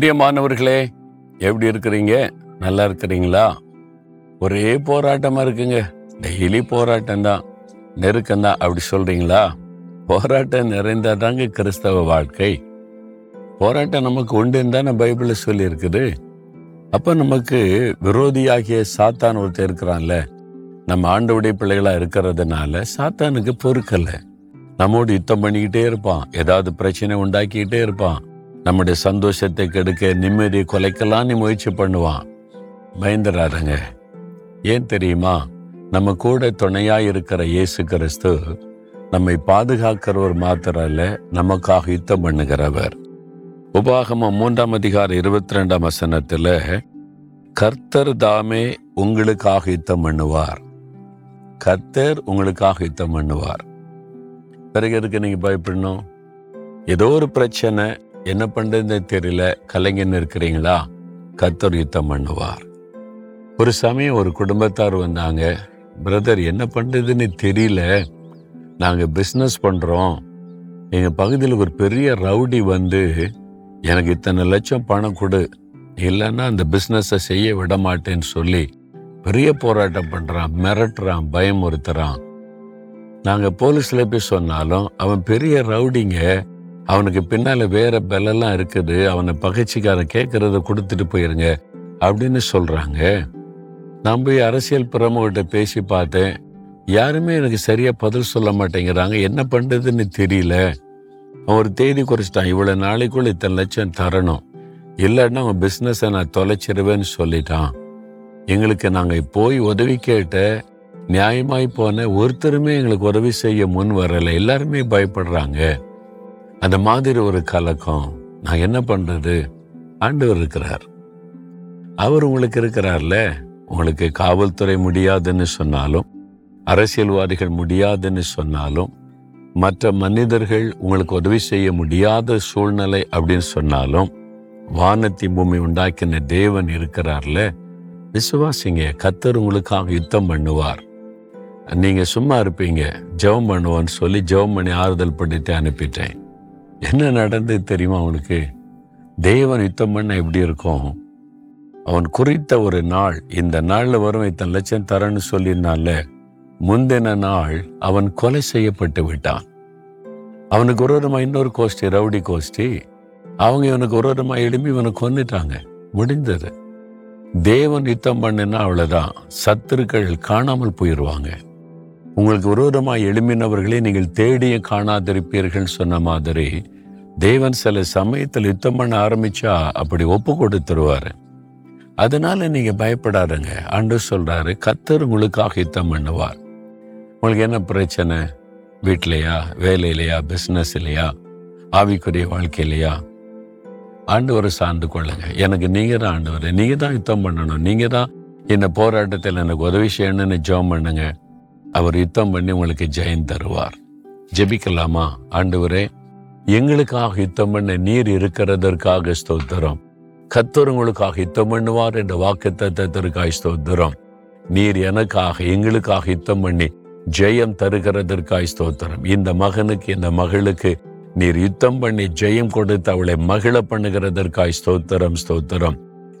பிரியமானவர்களே எப்படி இருக்கிறீங்க? நல்லா இருக்கிறீங்களா? ஒரே போராட்டமா இருக்குங்க. டெய்லி போராட்டம் தான் நெருக்கம் தான் அப்படி சொல்றீங்களா? போராட்டம் நிறைந்ததாங்க கிறிஸ்தவ வாழ்க்கை. போராட்டம் நமக்கு உண்டுன்னு தானே பைபிளில் சொல்லியிருக்குது. அப்போ நமக்கு விரோதியாகிய சாத்தான் ஒருத்தர் இருக்கிறான்ல. நம்ம ஆண்டவுடைய பிள்ளைகளாக இருக்கிறதுனால சாத்தானுக்கு பொறுக்கலை. நம்மோடு யுத்தம் பண்ணிக்கிட்டே இருப்பான். ஏதாவது பிரச்சனை உண்டாக்கிக்கிட்டே இருப்பான். நம்முடைய சந்தோஷத்தை கெடுக்க நிம்மதியை குலைக்கலாம் நீ முயற்சி பண்ணுவான். பயந்துடாதங்க ஏன் தெரியுமா? நம்ம கூட துணையா இருக்கிற இயேசு கிறிஸ்து நம்மை பாதுகாக்கிறவர் மாத்திரம் அல்ல நமக்காக யுத்தம் பண்ணுகிறவர். உபாகமம் மூன்றாம் அதிகாரம் இருபத்தி ரெண்டாம் வசனத்தில் கர்த்தர் தாமே உங்களுக்காக யுத்தம் பண்ணுவார். கர்த்தர் உங்களுக்காக யுத்தம் பண்ணுவார். பிறகு எதுக்கு நீங்க பயப்படணும்? ஏதோ ஒரு பிரச்சனை என்ன பண்ணுறதுன்னு தெரியல. கலைஞன் இருக்கிறீங்களா? கத்தர் யுத்தம் பண்ணுவார். ஒரு சமயம் ஒரு குடும்பத்தார் வந்தாங்க. பிரதர் என்ன பண்ணுறதுன்னு தெரியல. நாங்கள் பிஸ்னஸ் பண்ணுறோம் எங்கள் பகுதியில் ஒரு பெரிய ரவுடி வந்து எனக்கு இத்தனை லட்சம் பணம் கொடு. இல்லைன்னா அந்த பிஸ்னஸை செய்ய விட மாட்டேன்னு சொல்லி பெரிய போராட்டம் பண்ணுறான் மிரட்டுறான். பயமுறுத்துறான். நாங்கள் போலீஸில் போய் சொன்னாலும் அவன் பெரிய ரவுடிங்க அவனுக்கு பின்னால வேற பெலெல்லாம் இருக்குது. அவனை பகைச்சிக்காரன் கேட்கறத கொடுத்துட்டு போயிருங்க அப்படின்னு சொல்றாங்க. நான் போய் அரசியல் பிரமுகிட்ட பேசி பார்த்தேன். யாருமே எனக்கு சரியா பதில் சொல்ல மாட்டேங்கிறாங்க. என்ன பண்றதுன்னு தெரியல. அவன் ஒரு தேதி குறைச்சிட்டான். இவ்வளவு நாளைக்குள்ள இத்தனை லட்சம் தரணும். இல்லைன்னா அவன் பிஸ்னஸை நான் தொலைச்சிருவேன்னு சொல்லிட்டான். எங்களுக்கு நாங்கள் போய் உதவி கேட்ட நியாயமாய் போன ஒருத்தருமே எங்களுக்கு உதவி செய்ய முன் வரலை. எல்லாருமே பயப்படுறாங்க. அந்த மாதிரி ஒரு கலக்கம். நான் என்ன பண்றது? ஆண்டவர் இருக்கிறார். அவர் உங்களுக்கு இருக்கிறார்ல? உங்களுக்கு காவல்துறை முடியாதுன்னு சொன்னாலும் அரசியல்வாதிகள் முடியாதுன்னு சொன்னாலும் மற்ற மனிதர்கள் உங்களுக்கு உதவி செய்ய முடியாத சூழ்நிலை அப்படின்னு சொன்னாலும் வானத்தி பூமி உண்டாக்கின தேவன் இருக்கிறார்ல? விசுவாசிங்க கத்தர் உங்களுக்காக யுத்தம் பண்ணுவார். நீங்க சும்மா இருப்பீங்க ஜெபம் பண்ணுவோன்னு சொல்லி ஜெபம் பண்ணி ஆறுதல் பண்ணிட்டு அனுப்பிட்டேன். என்ன நடந்தது தெரியுமா அவனுக்கு? தேவன் யுத்தம் பண்ண எப்படி இருக்கும்? அவன் குறித்த ஒரு நாள் இந்த நாளில் வரும் இத்தனை லட்சம் தரேன்னு சொல்லியிருந்தால முந்தின நாள் அவன் கொலை செய்யப்பட்டு விட்டான். அவனுக்கு விரோதமா இன்னொரு கோஷ்டி ரவுடி கோஷ்டி. அவங்க இவனுக்கு விரோதமா எழுப்பி இவனை கொன்னுட்டாங்க. முடிந்தது. தேவன் யுத்தம் பண்ணுனா அவ்வளோதான் சத்துருக்கள் காணாமல் போயிடுவாங்க உங்களுக்கு விரோதமாக எழும்பினவர்களை நீங்கள் தேடியும் காணாதிருப்பீர்கள் சொன்ன மாதிரி தேவன் சில சமயத்தில் யுத்தம் பண்ண ஆரம்பிச்சா அப்படி ஒப்பு கொடுத்துருவாரு. அதனால நீங்க பயப்படாருங்க அன்று சொல்றாரு கத்தர் உங்களுக்காக யுத்தம் பண்ணுவார். உங்களுக்கு என்ன பிரச்சனை? வீட்லையா வேலையிலையா? பிஸ்னஸ் இல்லையா ஆவிக்குரிய வாழ்க்கையிலையா? ஆண்டவரை சார்ந்து கொள்ளுங்க. எனக்கு நீங்க தான் ஆண்டவர். நீங்க தான் யுத்தம் பண்ணணும். நீங்க தான் இந்த போராட்டத்தில் எனக்கு உதவி செய்யணும்னு ஜெபம் பண்ணுங்க. அவர் யுத்தம் பண்ணி உங்களுக்கு ஜெயம் தருவார். ஜெபிக்கலாமா? ஆண்டவரே எங்களுக்காக யுத்தம் பண்ண நீர் இருக்கிறதற்காக ஸ்தோத்திரம். கத்தர் உங்களுக்காக யுத்தம் பண்ணுவார் என்ற வாக்கு தத்தத்திற்காக ஸ்தோத்திரம். நீர் எனக்காக எங்களுக்காக யுத்தம் பண்ணி ஜெயம் தருகிறதற்காய் ஸ்தோத்திரம். இந்த மகனுக்கு இந்த மகளுக்கு நீர் யுத்தம் பண்ணி ஜெயம் கொடுத்து அவளை மகிழ பண்ணுகிறதற்காய் ஸ்தோத்திரம் ஸ்தோத்திரம்.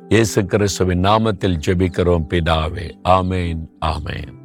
இயேசு கிறிஸ்துவின் நாமத்தில் ஜெபிக்கிறோம் பிதாவே. ஆமேன் ஆமேன்.